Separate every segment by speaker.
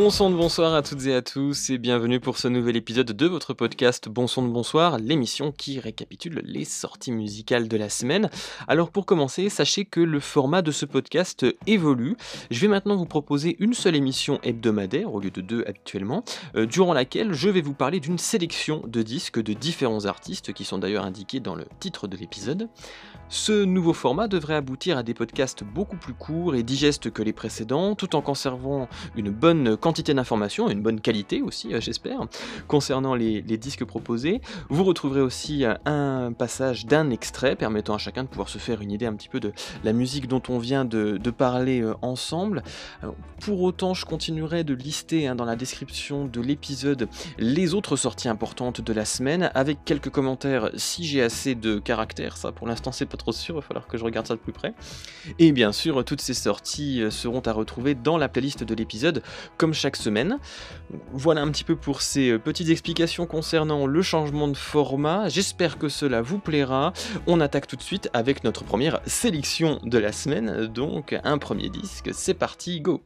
Speaker 1: Bon son de bonsoir à toutes et à tous et bienvenue pour ce nouvel épisode de votre podcast Bon de bonsoir, l'émission qui récapitule les sorties musicales de la semaine. Alors pour commencer, sachez que le format de ce podcast évolue. Je vais maintenant vous proposer une seule émission hebdomadaire au lieu de deux habituellement, euh, durant laquelle je vais vous parler d'une sélection de disques de différents artistes qui sont d'ailleurs indiqués dans le titre de l'épisode. Ce nouveau format devrait aboutir à des podcasts beaucoup plus courts et digestes que les précédents, tout en conservant une bonne quantité d'informations, une bonne qualité aussi, euh, j'espère, concernant les, disques proposés. Vous retrouverez aussi euh, un passage d'un extrait permettant à chacun de pouvoir se faire une idée un petit peu de la musique dont on vient de, parler euh, ensemble. pour autant, je continuerai de lister hein, dans la description de l'épisode les autres sorties importantes de la semaine, avec quelques commentaires si j'ai assez de caractère. Ça, pour l'instant, c'est pas trop sûr, il va falloir que je regarde ça de plus près. Et bien sûr, toutes ces sorties seront à retrouver dans la playlist de l'épisode, comme chaque semaine. Voilà un petit peu pour ces euh, petites explications concernant le changement de format. J'espère que cela vous plaira. On attaque tout de suite avec notre première sélection de la semaine. Donc un premier disque, c'est parti, go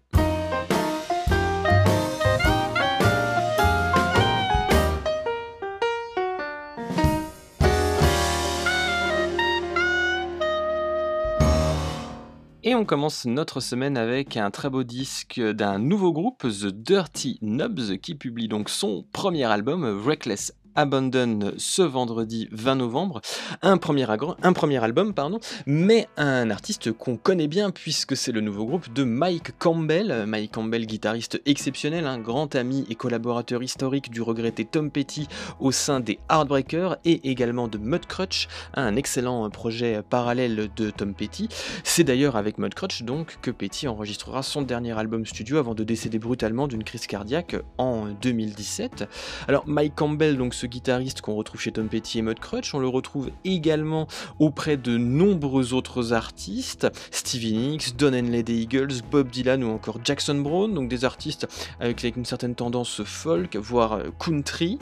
Speaker 1: Et on commence notre semaine avec un très beau disque d'un nouveau groupe, The Dirty Nubs, qui publie donc son premier album, Reckless Abandon ce vendredi 20 novembre. Un premier, un premier album, pardon, mais un artiste qu'on connaît bien puisque c'est le nouveau groupe de Mike Campbell. Mike Campbell, guitariste exceptionnel, un grand ami et collaborateur historique du regretté Tom Petty au sein des Heartbreakers et également de Mudcrutch, un excellent projet parallèle de Tom Petty. C'est d'ailleurs avec Mudcrutch donc que Petty enregistrera son dernier album studio avant de décéder brutalement d'une crise cardiaque en 2017. Alors Mike Campbell donc guitariste qu'on retrouve chez Tom Petty et Mudcrutch, on le retrouve également auprès de nombreux autres artistes, Stevie Nicks, Don Henley des Eagles, Bob Dylan ou encore Jackson Brown, donc des artistes avec une certaine tendance folk, voire euh, country.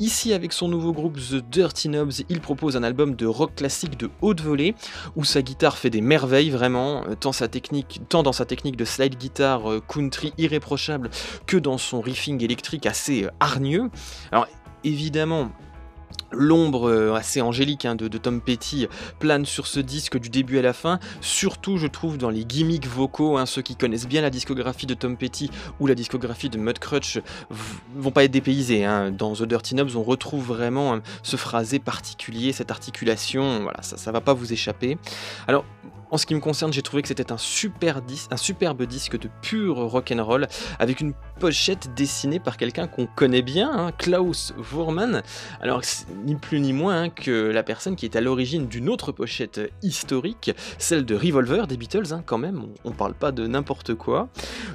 Speaker 1: Ici, avec son nouveau groupe The Dirty Knobs, il propose un album de rock classique de haute volée, où sa guitare fait des merveilles vraiment, euh, tant, sa technique, tant dans sa technique de slide guitar euh, country irréprochable que dans son riffing électrique assez hargneux. Alors évidemment, l'ombre euh, assez angélique hein, de, Tom Petty plane sur ce disque du début à la fin, surtout je trouve dans les gimmicks vocaux, hein, ceux qui connaissent bien la discographie de Tom Petty ou la discographie de Mudcrutch vont pas être dépaysés. Hein. Dans The Dirty Knobs on retrouve vraiment ce phrasé particulier, cette articulation, voilà, ça, ça va pas vous échapper. Alors en ce qui me concerne, j'ai trouvé que c'était un, super un superbe disque de pur rock'n'roll avec une pochette dessinée par quelqu'un qu'on connaît bien, hein, Klaus Wurman. Alors, ni plus ni moins hein, que la personne qui est à l'origine d'une autre pochette historique, celle de Revolver des Beatles, hein, quand même, on, parle pas de n'importe quoi.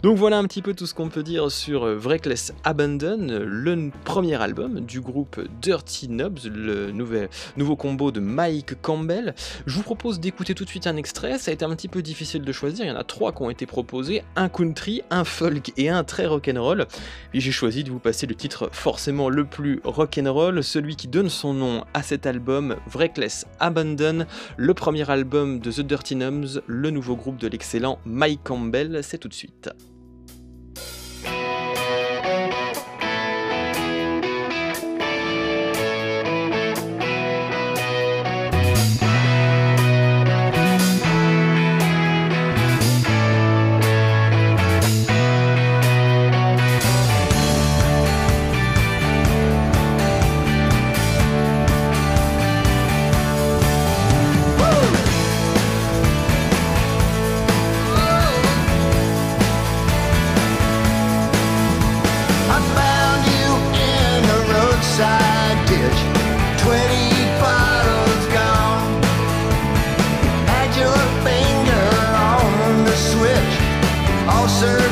Speaker 1: Donc voilà un petit peu tout ce qu'on peut dire sur Reckless Abandon, le premier album du groupe Dirty Nubs, le nouveau combo de Mike Campbell. Je vous propose d'écouter tout de suite un extrait ça a été un petit peu difficile de choisir. Il y en a trois qui ont été proposés un country, un folk et un très rock'n'roll. Et j'ai choisi de vous passer le titre forcément le plus rock'n'roll, celui qui donne son nom à cet album, Wreckless Abandon, le premier album de The Dirty Numbs, le nouveau groupe de l'excellent Mike Campbell. C'est tout de suite. closer.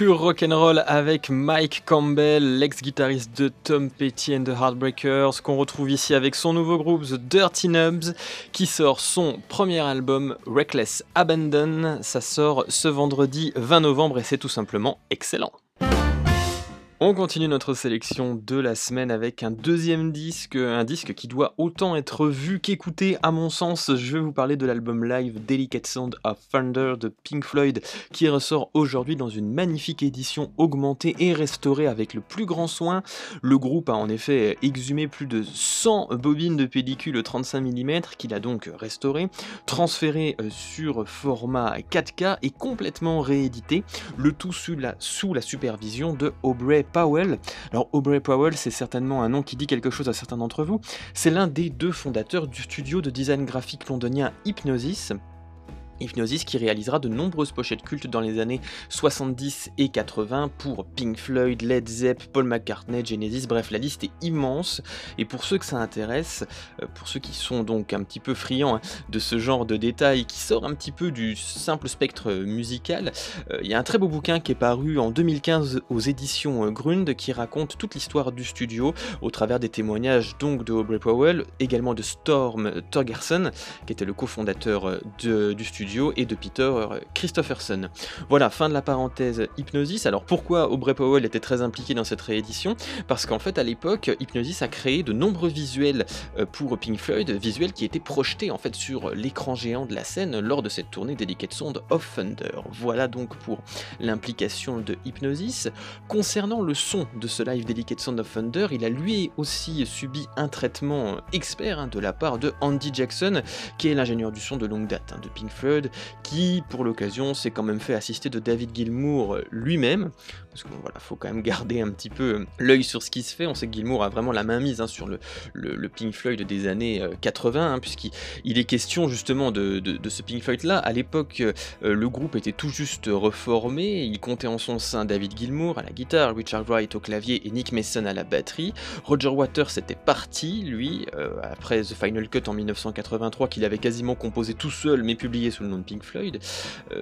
Speaker 1: Pur rock'n'roll avec Mike Campbell, l'ex-guitariste de Tom Petty and the Heartbreakers, qu'on retrouve ici avec son nouveau groupe The Dirty Nubs, qui sort son premier album Reckless Abandon. Ça sort ce vendredi 20 novembre et c'est tout simplement excellent. On continue notre sélection de la semaine avec un deuxième disque, un disque qui doit autant être vu qu'écouté à mon sens. Je vais vous parler de l'album live Delicate Sound of Thunder de Pink Floyd qui ressort aujourd'hui dans une magnifique édition augmentée et restaurée avec le plus grand soin. Le groupe a en effet exhumé plus de 100 bobines de pellicule 35 mm qu'il a donc restauré, transféré euh, sur format 4K et complètement réédité, le tout sous la, sous la supervision de Aubrey Powell. Alors Aubrey Powell, c'est certainement un nom qui dit quelque chose à certains d'entre vous. C'est l'un des deux fondateurs du studio de design graphique londonien Hypnosis. Hypnosis qui réalisera de nombreuses pochettes cultes dans les années 70 et 80 pour Pink Floyd, Led Zepp, Paul McCartney, Genesis, bref la liste est immense. Et pour ceux que ça intéresse, euh, pour ceux qui sont donc un petit peu friands hein, de ce genre de détails qui sort un petit peu du simple spectre musical, euh, il y a un très beau bouquin qui est paru en 2015 aux éditions euh, Grund qui raconte toute l'histoire du studio au travers des témoignages donc de Aubrey Powell, également de Storm Torgerson qui était le cofondateur du studio et de Peter euh, Christopherson. Voilà, fin de la parenthèse Hypnosis. Alors pourquoi Aubrey Powell était très impliqué dans cette réédition? Parce qu'en fait à l'époque, Hypnosis a créé de nombreux visuels euh, pour Pink Floyd, visuels qui étaient projetés en fait sur l'écran géant de la scène lors de cette tournée Delicate Sound of Thunder. Voilà donc pour l'implication de Hypnosis. Concernant le son de ce live Delicate Sound of Thunder, il a lui aussi subi un traitement expert hein, de la part de Andy Jackson, qui est l'ingénieur du son de longue date hein, de Pink Floyd qui pour l'occasion s'est quand même fait assister de David Gilmour lui-même, parce qu'il voilà, faut quand même garder un petit peu l'œil sur ce qui se fait. On sait que Gilmour a vraiment la main mise hein, sur le, le, Pink Floyd des années 80, euh, hein, puisqu'il est question justement de, ce Pink Floyd-là. À l'époque, euh, le groupe était tout juste reformé, il comptait en son sein David Gilmour à la guitare, Richard Wright au clavier et Nick Mason à la batterie. Roger Waters était parti, lui, euh, après The Final Cut en 1983, qu'il avait quasiment composé tout seul, mais publié sous le de Pink Floyd.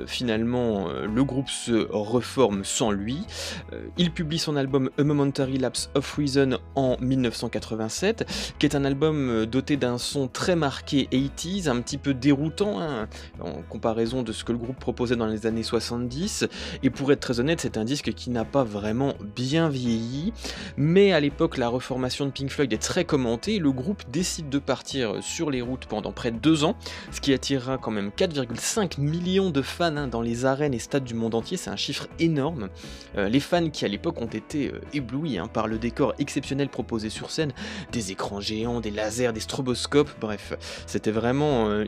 Speaker 1: finalement, le groupe se reforme sans lui. Euh, il publie son album A Momentary Lapse of Reason en 1987, qui est un album euh, doté d'un son très marqué 80s, un petit peu déroutant hein, en comparaison de ce que le groupe proposait dans les années 70. Et pour être très honnête, c'est un disque qui n'a pas vraiment bien vieilli. Mais à l'époque, la reformation de Pink Floyd est très commentée. Le groupe décide de partir sur les routes pendant près de deux ans, ce qui attirera quand même 4,5 millions de fans hein, dans les arènes et stades du monde entier. C'est un chiffre énorme. Euh, les fans qui à l'époque ont été euh, éblouis hein, par le décor exceptionnel proposé sur scène, des écrans géants, des lasers, des stroboscopes, bref, c'était vraiment euh,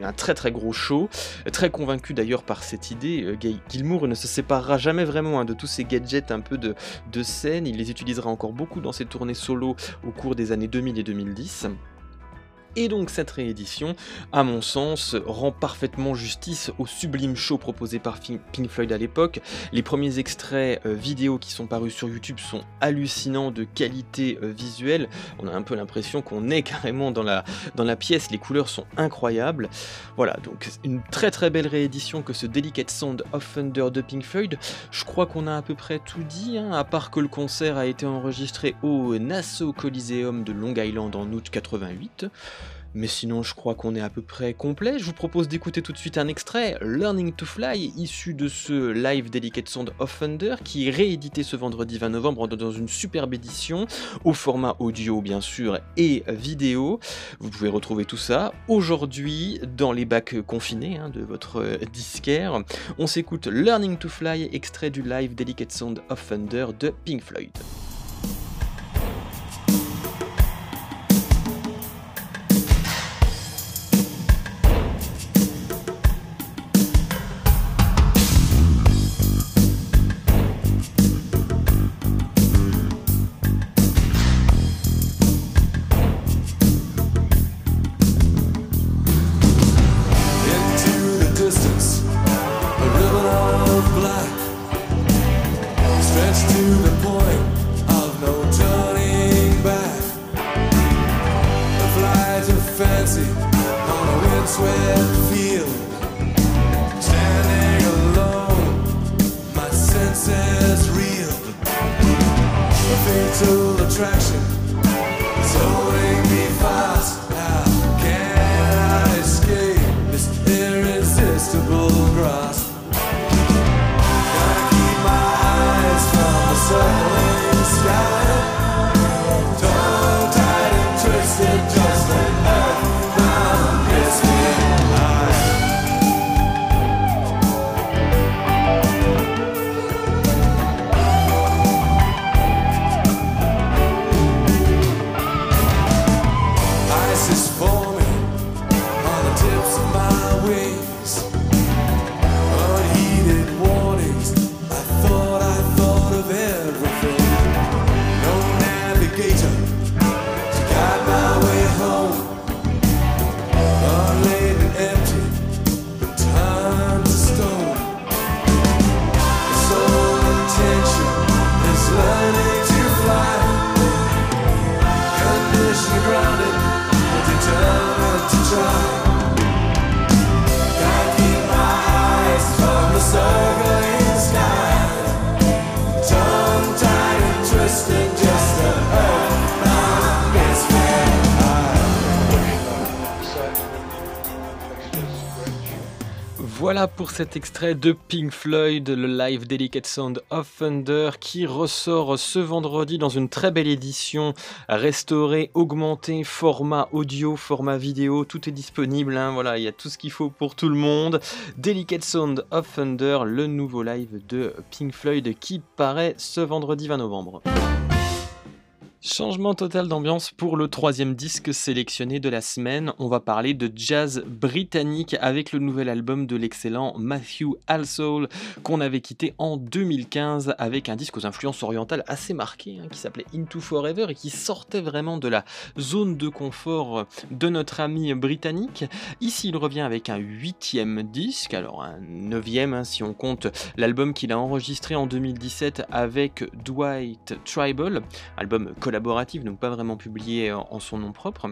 Speaker 1: un très très gros show. Très convaincu d'ailleurs par cette idée, euh, Gilmour ne se séparera jamais vraiment hein, de tous ces gadgets un peu de, de scène, il les utilisera encore beaucoup dans ses tournées solo au cours des années 2000 et 2010. Et donc cette réédition, à mon sens, rend parfaitement justice au sublime show proposé par Pink Floyd à l'époque. Les premiers extraits euh, vidéo qui sont parus sur YouTube sont hallucinants de qualité euh, visuelle. On a un peu l'impression qu'on est carrément dans la, pièce, les couleurs sont incroyables. Voilà, donc une très très belle réédition que ce Delicate Sound of Thunder de Pink Floyd. Je crois qu'on a à peu près tout dit, hein, à part que le concert a été enregistré au Nassau Coliseum de Long Island en août 88. Mais sinon, je crois qu'on est à peu près complet. Je vous propose d'écouter tout de suite un extrait, Learning to Fly, issu de ce live Delicate Sound of Thunder, qui est réédité ce vendredi 20 novembre dans une superbe édition, au format audio bien sûr et vidéo. Vous pouvez retrouver tout ça aujourd'hui dans les bacs confinés hein, de votre disquaire. On s'écoute Learning to Fly, extrait du live Delicate Sound of Thunder de Pink Floyd. Voilà pour cet extrait de Pink Floyd, le live Delicate Sound of Thunder, qui ressort ce vendredi dans une très belle édition restaurée, augmentée, format audio, format vidéo, tout est disponible. Hein, voilà, il y a tout ce qu'il faut pour tout le monde. Delicate Sound of Thunder, le nouveau live de Pink Floyd qui paraît ce vendredi 20 novembre. Changement total d'ambiance pour le troisième disque sélectionné de la semaine. On va parler de jazz britannique avec le nouvel album de l'excellent Matthew Alsole qu'on avait quitté en 2015 avec un disque aux influences orientales assez marquées hein, qui s'appelait Into Forever et qui sortait vraiment de la zone de confort de notre ami britannique. Ici, il revient avec un huitième disque, alors un neuvième hein, si on compte l'album qu'il a enregistré en 2017 avec Dwight Tribal, album collaborative, donc pas vraiment publié en son nom propre.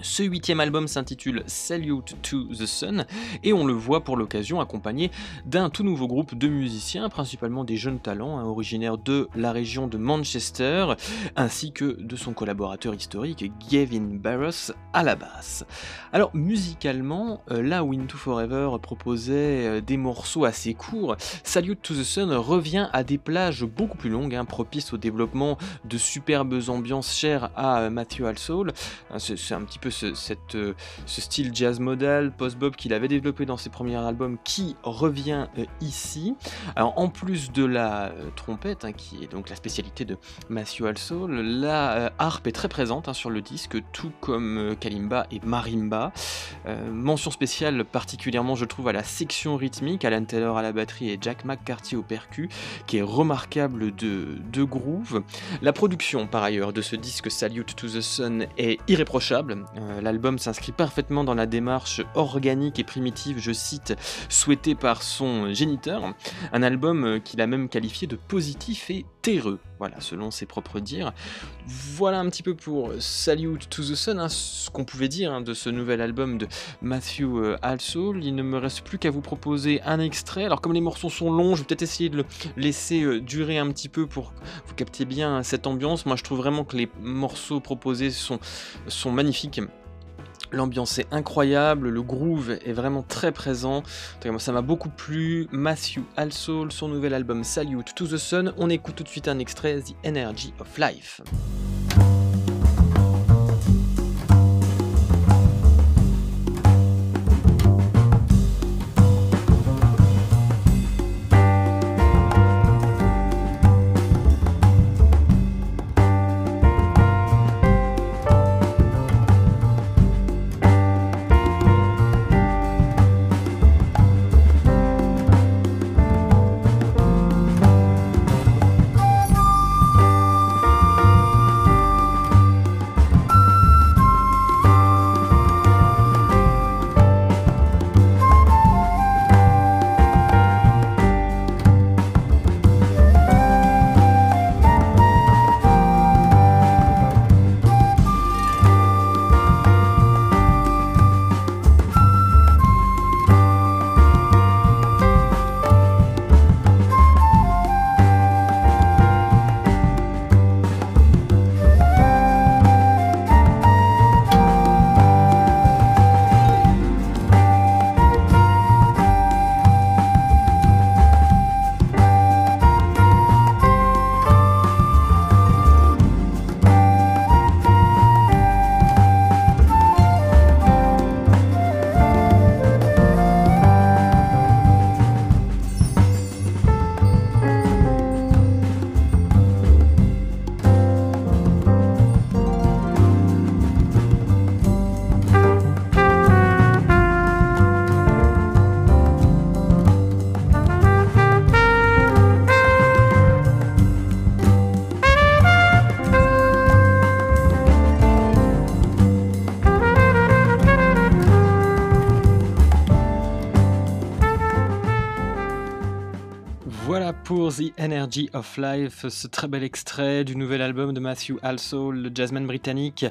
Speaker 1: Ce huitième album s'intitule Salute to the Sun et on le voit pour l'occasion accompagné d'un tout nouveau groupe de musiciens, principalement des jeunes talents hein, originaires de la région de Manchester, ainsi que de son collaborateur historique Gavin Barros à la basse. Alors musicalement, euh, là où Into Forever proposait euh, des morceaux assez courts, Salute to the Sun revient à des plages beaucoup plus longues, hein, propices au développement de superbes ambiances chères à euh, Matthew. C'est un petit cette, euh, ce style jazz modal, post-bop qu'il avait développé dans ses premiers albums qui revient euh, ici. Alors en plus de la euh, trompette, hein, qui est donc la spécialité de Matthew Alsole, la harpe est très présente hein, sur le disque, tout comme kalimba et marimba. mention spéciale particulièrement je trouve à la section rythmique, Alan Taylor à la batterie et Jack McCarthy au percu, qui est remarquable de, de groove. La production par ailleurs de ce disque Salute to the Sun est irréprochable. Euh, l'album s'inscrit parfaitement dans la démarche organique et primitive, je cite, souhaitée par son géniteur. Un album euh, qu'il a même qualifié de positif et terreux, voilà, selon ses propres dires. Voilà un petit peu pour Salute to the Sun, hein, ce qu'on pouvait dire hein, de ce nouvel album de Matthew euh, Alsole. Il ne me reste plus qu'à vous proposer un extrait. Alors, comme les morceaux sont longs, je vais peut-être essayer de le laisser durer un petit peu pour vous capter bien cette ambiance. Moi, je trouve vraiment que les morceaux proposés sont magnifiques. L'ambiance est incroyable, le groove est vraiment très présent. Ça m'a beaucoup plu. Matthew Alsole, son nouvel album Salute to the Sun. On écoute tout de suite un extrait, The Energy of Life. The Energy of Life, ce très bel extrait du nouvel album de Matthew Halsall, le jazzman britannique,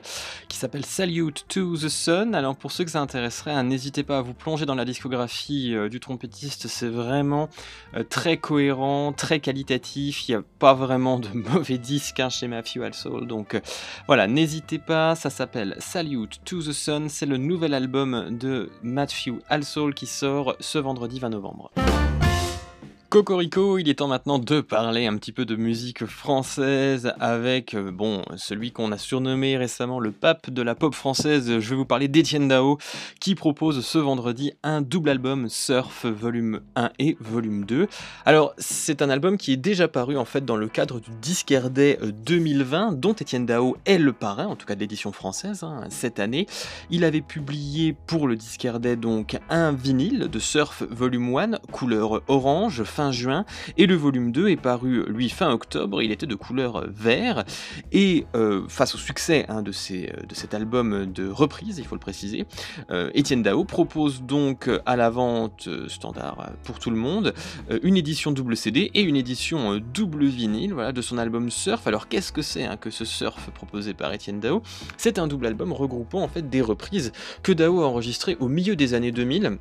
Speaker 1: qui s'appelle Salute to the Sun. Alors pour ceux que ça intéresserait, hein, n'hésitez pas à vous plonger dans la discographie euh, du trompettiste, c'est vraiment euh, très cohérent, très qualitatif, il n'y a pas vraiment de mauvais disques hein, chez Matthew Halsall, donc euh, voilà, n'hésitez pas, ça s'appelle Salute to the Sun, c'est le nouvel album de Matthew Halsall qui sort ce vendredi 20 novembre. Cocorico, il est temps maintenant de parler un petit peu de musique française avec, euh, bon, celui qu'on a surnommé récemment le pape de la pop française. Je vais vous parler d'Étienne Dao qui propose ce vendredi un double album Surf volume 1 et volume 2. Alors, c'est un album qui est déjà paru en fait dans le cadre du Disquaire Day 2020 dont Étienne Dao est le parrain, en tout cas d'édition française, hein, cette année. Il avait publié pour le Disquaire donc un vinyle de Surf volume 1 couleur orange fin juin, et le volume 2 est paru, lui, fin octobre, il était de couleur vert, et euh, face au succès hein, de, euh, cet album de reprise, il faut le préciser, euh, Étienne Dao propose donc à la vente standard pour tout le monde une édition double CD et une édition double vinyle voilà, de son album Surf. Alors qu'est-ce que c'est hein, que ce Surf proposé par Étienne Dao? C'est un double album regroupant en fait des reprises que Dao a enregistrées au milieu des années 2000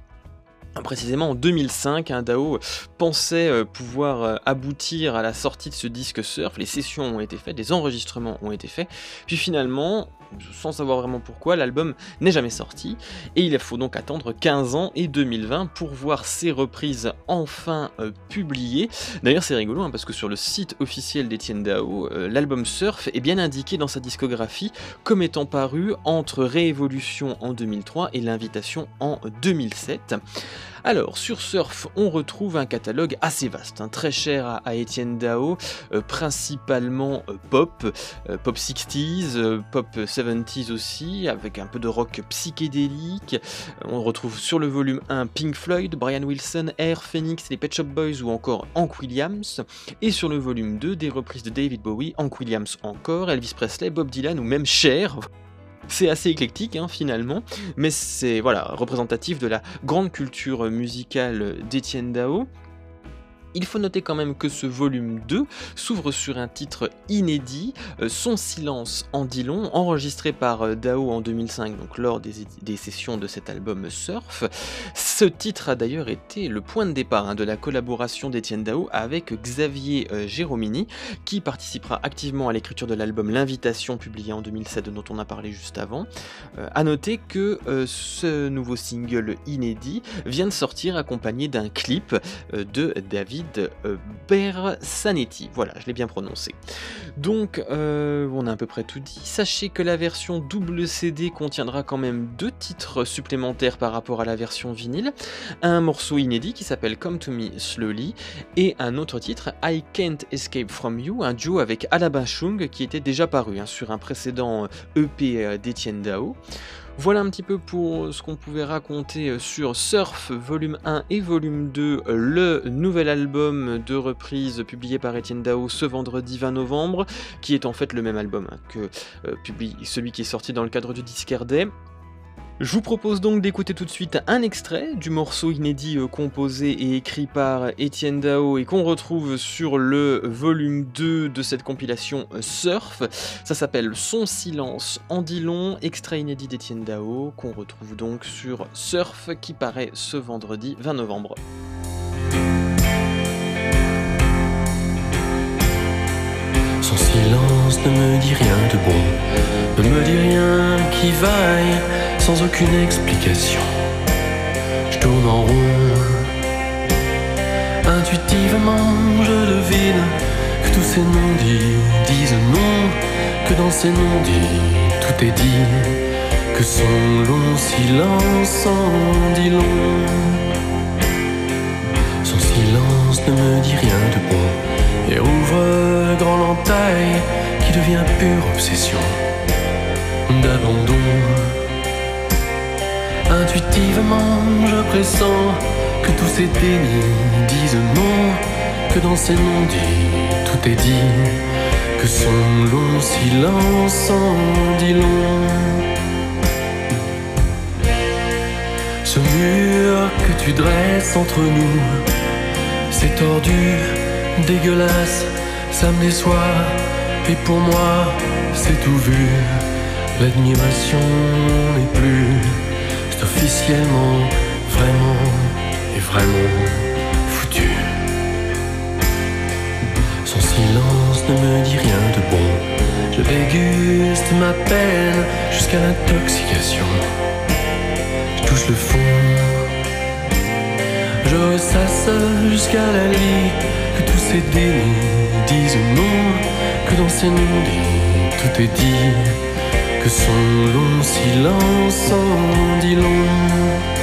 Speaker 1: Précisément en 2005, un DAO pensait euh, pouvoir euh, aboutir à la sortie de ce disque surf, les sessions ont été faites, des enregistrements ont été faits, puis finalement, sans savoir vraiment pourquoi, l'album n'est jamais sorti, et il faut donc attendre 15 ans et 2020 pour voir ces reprises enfin euh, publiées. D'ailleurs c'est rigolo, hein, parce que sur le site officiel d'Etienne Dao, l'album Surf est bien indiqué dans sa discographie comme étant paru entre Réévolution en 2003 et L'Invitation en 2007. Alors, sur Surf, on retrouve un catalogue assez vaste, hein, très cher à, Étienne Dao, euh, principalement euh, pop, euh, pop 60s, pop 70s aussi, avec un peu de rock psychédélique. On retrouve sur le volume 1 Pink Floyd, Brian Wilson, Air Phoenix, les Pet Shop Boys ou encore Hank Williams. Et sur le volume 2, des reprises de David Bowie, Hank Williams encore, Elvis Presley, Bob Dylan ou même Cher. C'est assez éclectique hein, finalement, mais c'est voilà représentatif de la grande culture musicale d'Étienne Dao. Il faut noter quand même que ce volume 2 s'ouvre sur un titre inédit, euh, Son silence en dit enregistré par euh, Dao en 2005, donc lors des, sessions de cet album Surf. Ce titre a d'ailleurs été le point de départ hein, de la collaboration d'Etienne Dao avec Xavier euh, Géromini, qui participera activement à l'écriture de l'album L'Invitation, publié en 2007, dont on a parlé juste avant. A noter que ce nouveau single inédit vient de sortir accompagné d'un clip de David de euh, Bersanetti. Voilà, je l'ai bien prononcé. Donc, euh, on a à peu près tout dit. Sachez que la version double CD contiendra quand même deux titres supplémentaires par rapport à la version vinyle. Un morceau inédit qui s'appelle Come to Me Slowly et un autre titre, I Can't Escape From You, un duo avec Alaba Chung qui était déjà paru hein, sur un précédent EP euh, d'Etienne Dao. Voilà un petit peu pour ce qu'on pouvait raconter euh, sur Surf volume 1 et volume 2, euh, le nouvel album de reprise publié par Etienne Dao ce vendredi 20 novembre, qui est en fait le même album hein, que euh, celui qui est sorti dans le cadre du Disquaire Day. Je vous propose donc d'écouter tout de suite un extrait du morceau inédit euh, composé et écrit par Étienne Dao et qu'on retrouve sur le volume 2 de cette compilation euh, Surf. Ça s'appelle Son silence en dit extrait inédit d'Étienne Dao qu'on retrouve donc sur Surf qui paraît ce vendredi 20 novembre.
Speaker 2: Son silence ne me dit rien de bon, ne me dit rien qui vaille sans aucune explication. Je tourne en rond. Intuitivement, je devine que tous ces non-dits disent non, que dans ces non-dits tout est dit, que son long silence en dit long. Son silence ne me dit rien de bon et ouvre grand l'entaille qui devient pure obsession d'abandon. Intuitivement, je pressens que tous ces dénis disent non, que dans ces non-dits tout est dit, que son long silence en dit long. Ce mur que tu dresses entre nous, C'est tordu, dégueulasse, ça me déçoit. Et pour moi, c'est tout vu. L'admiration n'est plus. Officiellement, vraiment et vraiment foutu. Son silence ne me dit rien de bon. Je déguste ma peine jusqu'à l'intoxication. Je touche le fond. Je ressasse jusqu'à la lit que tous ces dénis disent non, que dans ces tout est dit, que son long silence en dit long.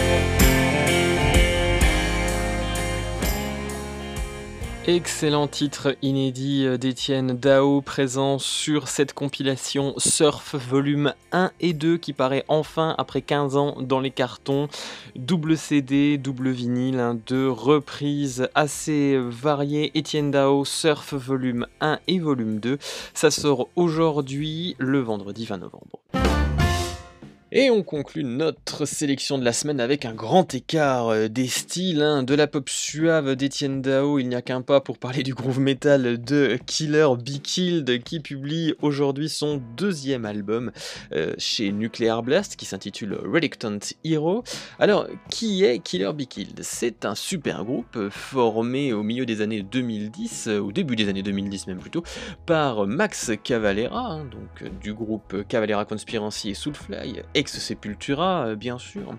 Speaker 1: Excellent titre inédit euh, d'Étienne Dao présent sur cette compilation Surf volume 1 et 2 qui paraît enfin après 15 ans dans les cartons. Double CD, double vinyle, hein, deux reprises assez variées. Étienne Dao Surf volume 1 et volume 2. Ça sort aujourd'hui le vendredi 20 novembre. Et on conclut notre sélection de la semaine avec un grand écart euh, des styles, hein, de la pop suave d'Etienne Dao, il n'y a qu'un pas pour parler du groove metal de Killer Be Killed qui publie aujourd'hui son deuxième album euh, chez Nuclear Blast qui s'intitule Reluctant Hero. Alors, qui est Killer Be Killed? C'est un super groupe euh, formé au milieu des années 2010, au début des années 2010 même plutôt, par Max Cavalera, hein, donc du groupe Cavalera Conspiracy et Soulfly, ex-Sepultura, euh, bien sûr,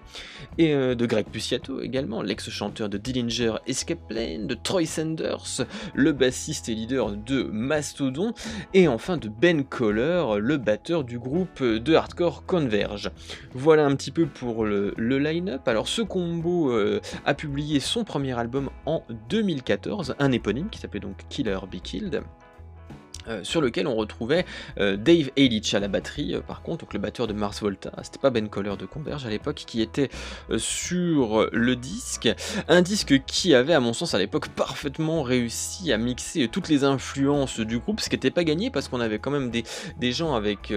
Speaker 1: et euh, de Greg Puciato également, l'ex-chanteur de Dillinger Escape Plane, de Troy Sanders, le bassiste et leader de Mastodon, et enfin de Ben Coller, le batteur du groupe de hardcore Converge. Voilà un petit peu pour le, line-up. Alors ce combo euh, a publié son premier album en 2014, un éponyme qui s'appelait donc Killer Be Killed. Euh, sur lequel on retrouvait euh, Dave Eilich à la batterie, euh, par contre, donc le batteur de Mars Volta, c'était pas Ben Coller de Converge à l'époque, qui était sur le disque, un disque qui avait, à mon sens, à l'époque, parfaitement réussi à mixer toutes les influences du groupe, ce qui n'était pas gagné parce qu'on avait quand même des, des gens avec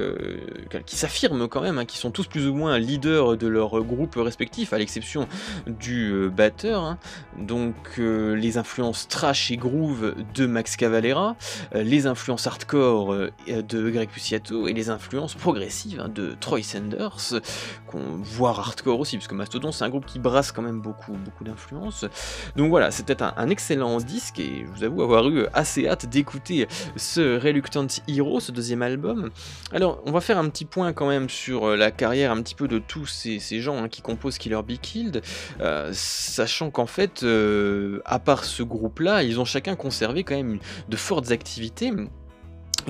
Speaker 1: qui s'affirment quand même, hein, qui sont tous plus ou moins leaders de leur groupe respectif, à l'exception du batteur, hein. donc les influences trash et groove de Max Cavalera, les influences hardcore euh, de Greg Puciato et les influences progressives hein, de Troy Sanders, qu'on voit hardcore aussi, parce que Mastodon c'est un groupe qui brasse quand même beaucoup, beaucoup d'influences. Donc voilà, c'était un, un, excellent disque et je vous avoue avoir eu assez hâte d'écouter ce Reluctant Hero, ce deuxième album. Alors on va faire un petit point quand même sur euh, la carrière un petit peu de tous ces, gens hein, qui composent Killer Be Killed, euh, sachant qu'en fait, à part ce groupe-là, ils ont chacun conservé quand même de fortes activités.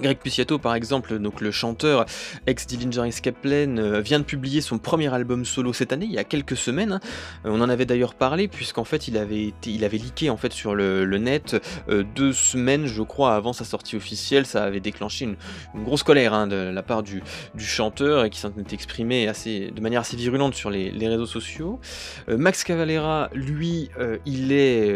Speaker 1: Greg Puciato, par exemple, donc le chanteur ex Dillinger Escape Plan, euh, vient de publier son premier album solo cette année, il y a quelques semaines. Euh, on en avait d'ailleurs parlé, puisqu'en fait, il avait, leaké en fait, sur le, net euh, deux semaines, je crois, avant sa sortie officielle. Ça avait déclenché une, grosse colère hein, de la part du, chanteur, qui s'en est exprimé assez, de manière assez virulente sur les, réseaux sociaux. Max Cavalera, lui, il est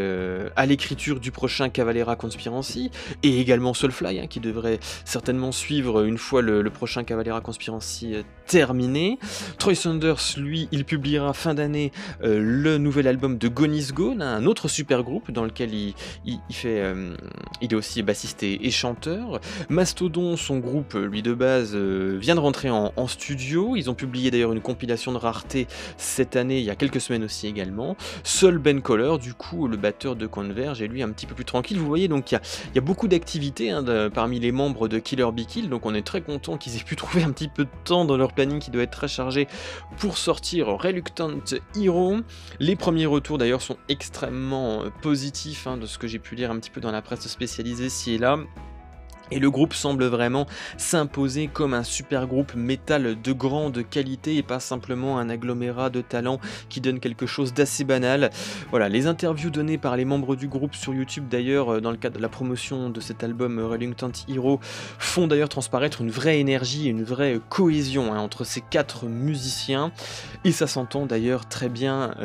Speaker 1: à l'écriture du prochain Cavalera Conspiracy, et également Soulfly, hein, qui devrait certainement suivre une fois le, prochain Cavalera Conspiracy euh, terminé. Troy Saunders, lui, il publiera fin d'année euh, le nouvel album de Gone is Gone, un autre super groupe dans lequel il, fait, euh, il est aussi bassiste et, chanteur. Mastodon, son groupe, lui de base, vient de rentrer en, studio. Ils ont publié d'ailleurs une compilation de rareté cette année, il y a quelques semaines aussi également. Seul Ben Coller, du coup, le batteur de Converge, est lui un petit peu plus tranquille. Vous voyez, donc il y a, beaucoup d'activités hein, parmi les membres de Killer Be Kill, donc on est très content qu'ils aient pu trouver un petit peu de temps dans leur qui doit être très chargé pour sortir Reluctant Hero. Les premiers retours d'ailleurs sont extrêmement euh, positifs hein, de ce que j'ai pu lire un petit peu dans la presse spécialisée ci et là. Et le groupe semble vraiment s'imposer comme un super groupe métal de grande qualité et pas simplement un agglomérat de talents qui donne quelque chose d'assez banal. Voilà, les interviews données par les membres du groupe sur YouTube d'ailleurs euh, dans le cadre de la promotion de cet album euh, Reluctant Hero font d'ailleurs transparaître une vraie énergie une vraie euh, cohésion hein, entre ces quatre musiciens. Et ça s'entend d'ailleurs très bien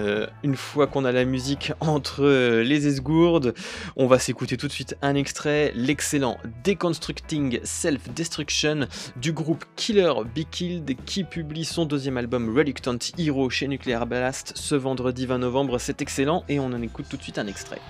Speaker 1: une fois qu'on a la musique entre les esgourdes. On va s'écouter tout de suite un extrait, l'excellent Décon Constructing Self-Destruction du groupe Killer Be Killed qui publie son deuxième album Reluctant Hero chez Nuclear Blast ce vendredi 20 novembre. C'est excellent et on en écoute tout de suite un extrait.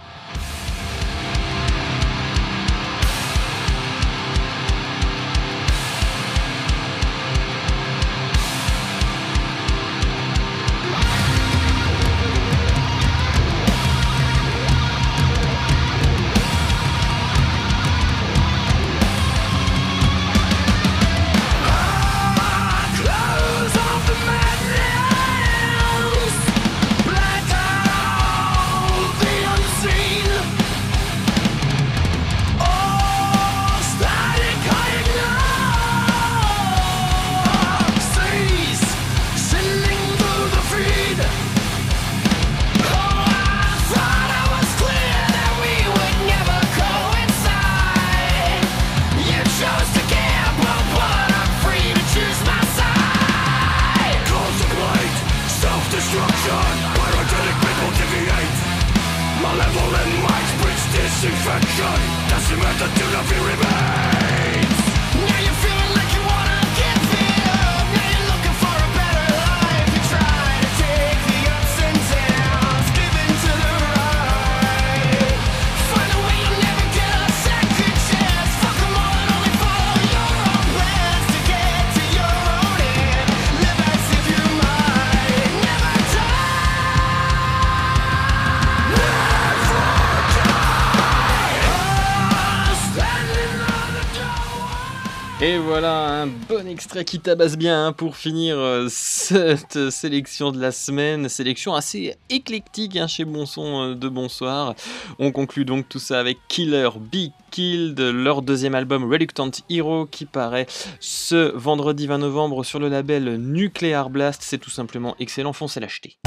Speaker 1: Et voilà un bon extrait qui tabasse bien hein, pour finir euh, cette sélection de la semaine. Sélection assez éclectique hein, chez Bonson euh, de Bonsoir. On conclut donc tout ça avec Killer Be Killed, leur deuxième album Reluctant Hero qui paraît ce vendredi 20 novembre sur le label Nuclear Blast. C'est tout simplement excellent, foncez l'acheter.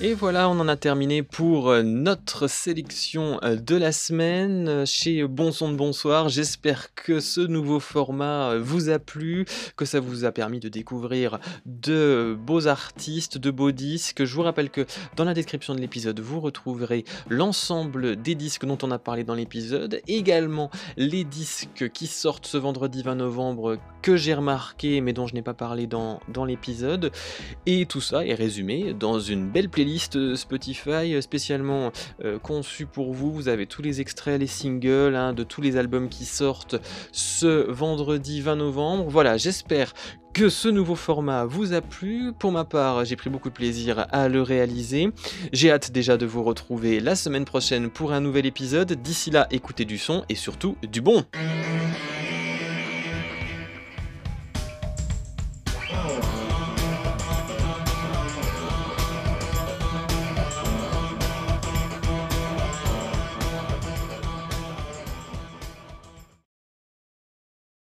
Speaker 1: Et voilà, on en a terminé pour euh, notre sélection euh, de la semaine euh, chez Bon Son de Bonsoir. J'espère que ce nouveau format vous a plu, que ça vous a permis de découvrir de beaux artistes, de beaux disques. Je vous rappelle que dans la description de l'épisode, vous retrouverez l'ensemble des disques dont on a parlé dans l'épisode, également les disques qui sortent ce vendredi 20 novembre que j'ai remarqué mais dont je n'ai pas parlé dans, dans l'épisode. Et tout ça est résumé dans une belle playlist Spotify spécialement euh, conçue pour vous. Vous avez tous les extraits, les singles hein, de tous les albums qui sortent ce vendredi 20 novembre. Voilà, j'espère que ce nouveau format vous a plu. Pour ma part, j'ai pris beaucoup de plaisir à le réaliser. J'ai hâte déjà de vous retrouver la semaine prochaine pour un nouvel épisode. D'ici là, écoutez du son et surtout du bon.